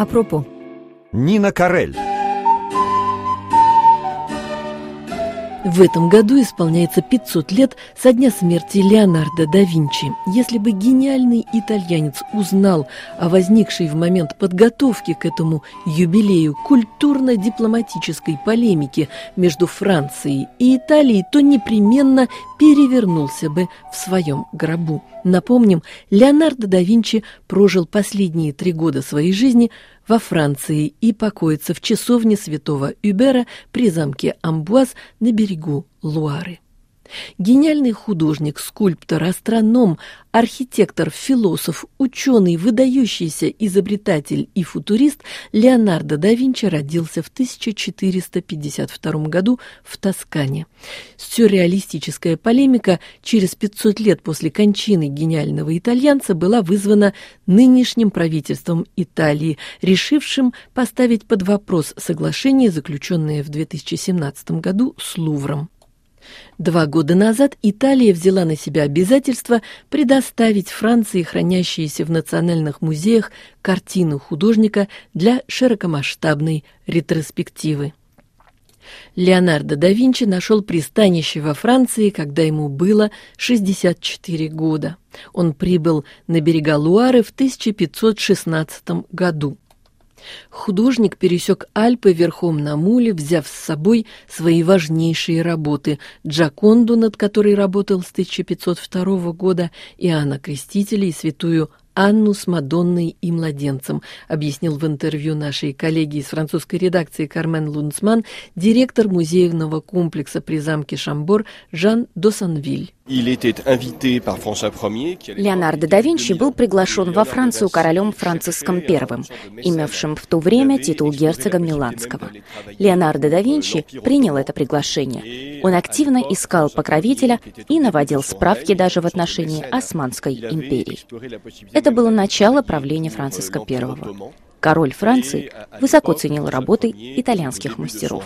Апропо. Нина Карель. В этом году исполняется 500 лет со дня смерти Леонардо да Винчи. Если бы гениальный итальянец узнал о возникшей в момент подготовки к этому юбилею культурно-дипломатической полемике между Францией и Италией, то непременно перевернулся бы в своем гробу. Напомним, Леонардо да Винчи прожил последние три года своей жизни во Франции и покоится в часовне святого Юбера при замке Амбуаз на берегу Луары. Гениальный художник, скульптор, астроном, архитектор, философ, ученый, выдающийся изобретатель и футурист Леонардо да Винчи родился в 1452 году в Тоскане. Сюрреалистическая полемика через 500 лет после кончины гениального итальянца была вызвана нынешним правительством Италии, решившим поставить под вопрос соглашение, заключенное в 2017 году с Лувром. Два года назад Италия взяла на себя обязательство предоставить Франции хранящиеся в национальных музеях картины художника для широкомасштабной ретроспективы. Леонардо да Винчи нашел пристанище во Франции, когда ему было 64 года. Он прибыл на берега Луары в 1516 году. Художник пересек Альпы верхом на муле, взяв с собой свои важнейшие работы Джаконду, над которой работал с 1502 года, Иоанна Крестителя и святую Анну с Мадонной и младенцем, объяснил в интервью нашей коллеги из французской редакции Кармен Лунцман, директор музейного комплекса при замке Шамбор Жан Досанвиль. Леонардо да Винчи был приглашен во Францию королем Франциском I, имевшим в то время титул герцога Миланского. Леонардо да Винчи принял это приглашение. Он активно искал покровителя и наводил справки даже в отношении Османской империи. Это было начало правления Франциска I. Король Франции высоко ценил работы итальянских мастеров.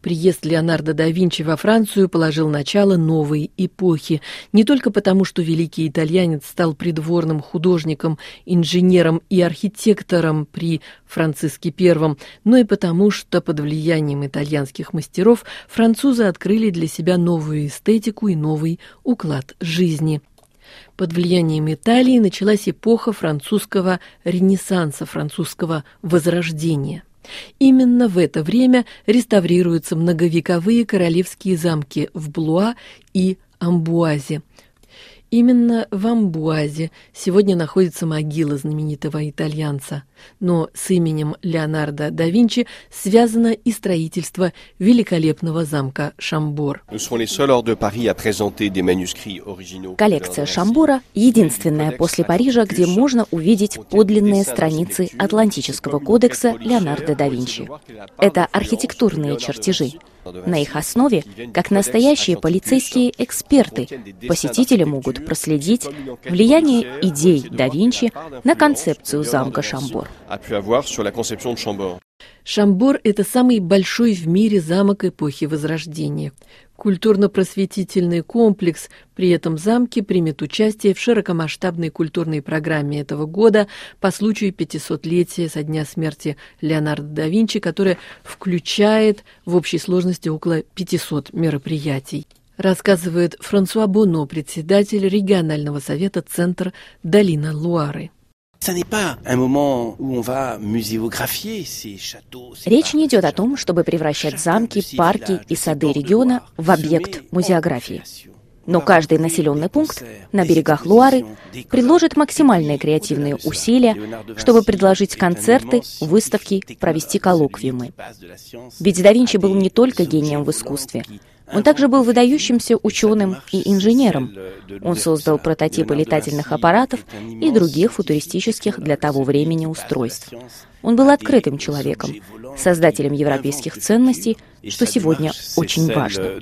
Приезд Леонардо да Винчи во Францию положил начало новой эпохи, не только потому, что великий итальянец стал придворным художником, инженером и архитектором при Франциске I, но и потому, что под влиянием итальянских мастеров французы открыли для себя новую эстетику и новый уклад жизни. Под влиянием Италии началась эпоха французского ренессанса, французского возрождения. Именно в это время реставрируются многовековые королевские замки в Блуа и Амбуазе. Именно в Амбуазе сегодня находится могила знаменитого итальянца. Но с именем Леонардо да Винчи связано и строительство великолепного замка Шамбор. Коллекция Шамбора – единственная после Парижа, где можно увидеть подлинные страницы Атлантического кодекса Леонардо да Винчи. Это архитектурные чертежи. На их основе, как настоящие полицейские эксперты, посетители могут проследить влияние идей да Винчи на концепцию замка Шамбор. Шамбор – это самый большой в мире замок эпохи Возрождения. Культурно-просветительный комплекс при этом замке примет участие в широкомасштабной культурной программе этого года по случаю 500-летия со дня смерти Леонардо да Винчи, которая включает в общей сложности около 500 мероприятий. Рассказывает Франсуа Боно, председатель регионального совета Центр Долина Луары. Речь не идет о том, чтобы превращать замки, парки и сады региона в объект музеографии. Но каждый населенный пункт на берегах Луары предложит максимальные креативные усилия, чтобы предложить концерты, выставки, провести коллоквиумы. Ведь да Винчи был не только гением в искусстве, он также был выдающимся ученым и инженером. Он создал прототипы летательных аппаратов и других футуристических для того времени устройств. Он был открытым человеком, создателем европейских ценностей, что сегодня очень важно.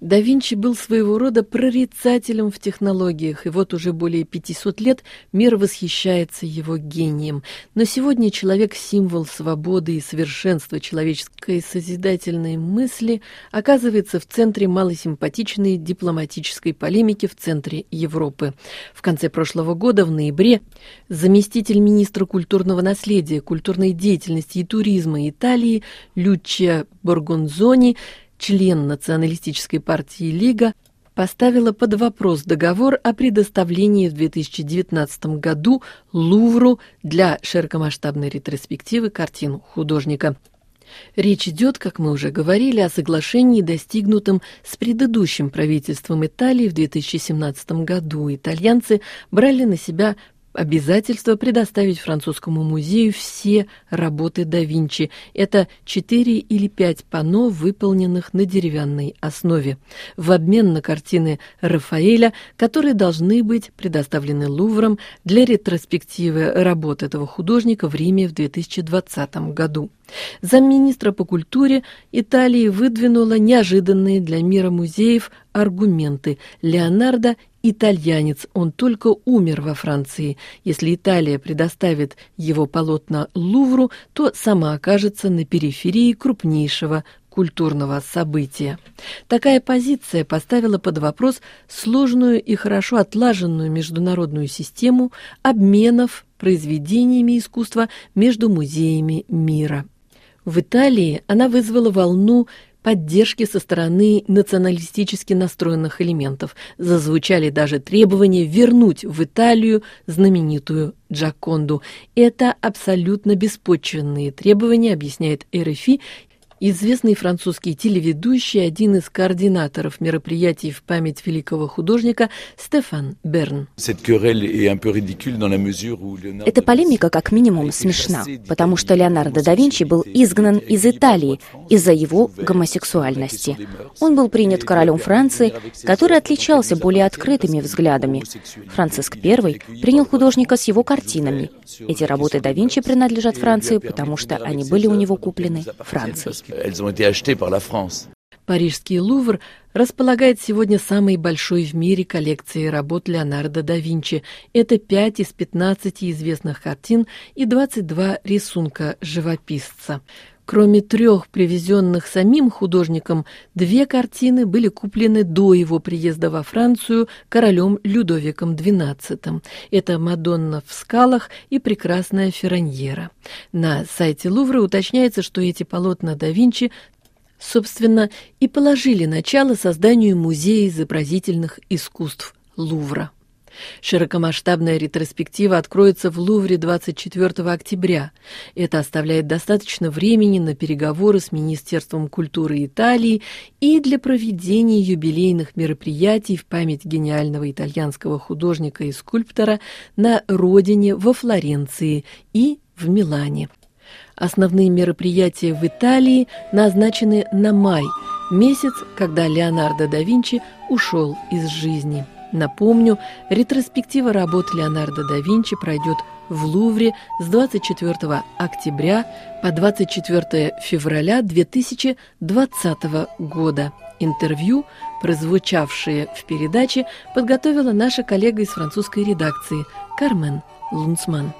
Да Винчи был своего рода прорицателем в технологиях, и вот уже более 500 лет мир восхищается его гением. Но сегодня человек – символ свободы и совершенства человеческой созидательной мысли, оказывается в центре малосимпатичной дипломатической полемики в центре Европы. В конце прошлого года, в ноябре, заместитель министра культурного наследия, культурной деятельности и туризма Италии Лючия Боргонзони – член националистической партии «Лига», поставила под вопрос договор о предоставлении в 2019 году Лувру для широкомасштабной ретроспективы картин художника. Речь идет, как мы уже говорили, о соглашении, достигнутом с предыдущим правительством Италии в 2017 году. Итальянцы брали на себя обязательство предоставить французскому музею все работы да Винчи. Это четыре или пять панно, выполненных на деревянной основе, в обмен на картины Рафаэля, которые должны быть предоставлены Лувром для ретроспективы работ этого художника в Риме в 2020 году. Замминистра по культуре Италии выдвинула неожиданные для мира музеев аргументы. Леонардо – итальянец, он только умер во Франции. Если Италия предоставит его полотна Лувру, то сама окажется на периферии крупнейшего культурного события. Такая позиция поставила под вопрос сложную и хорошо отлаженную международную систему обменов произведениями искусства между музеями мира. В Италии она вызвала волну поддержки со стороны националистически настроенных элементов. Зазвучали даже требования вернуть в Италию знаменитую Джаконду. Это абсолютно беспочвенные требования, объясняет РФИ, Известный французский телеведущий, один из координаторов мероприятий в память великого художника Стефан Берн. Эта полемика как минимум смешна, потому что Леонардо да Винчи был изгнан из Италии из-за его гомосексуальности. Он был принят королем Франции, который отличался более открытыми взглядами. Франциск I принял художника с его картинами. Эти работы да Винчи принадлежат Франции, потому что они были у него куплены Францией. Парижский Лувр располагает сегодня самой большой в мире коллекцией работ Леонардо да Винчи. Это 5 из 15 известных картин и 22 рисунка живописца. Кроме трех привезенных самим художником, две картины были куплены до его приезда во Францию королем Людовиком XII. Это «Мадонна в скалах» и «Прекрасная Ферраньера». На сайте Лувра уточняется, что эти полотна да Винчи собственно, и положили начало созданию Музея изобразительных искусств Лувра. Широкомасштабная ретроспектива откроется в Лувре 24 октября. Это оставляет достаточно времени на переговоры с Министерством культуры Италии и для проведения юбилейных мероприятий в память гениального итальянского художника и скульптора на родине во Флоренции и в Милане. Основные мероприятия в Италии назначены на май, месяц, когда Леонардо да Винчи ушел из жизни. Напомню, ретроспектива работ Леонардо да Винчи пройдет в Лувре с 24 октября по 24 февраля 2020 года. Интервью, прозвучавшие в передаче, подготовила наша коллега из французской редакции Кармен Лунцман.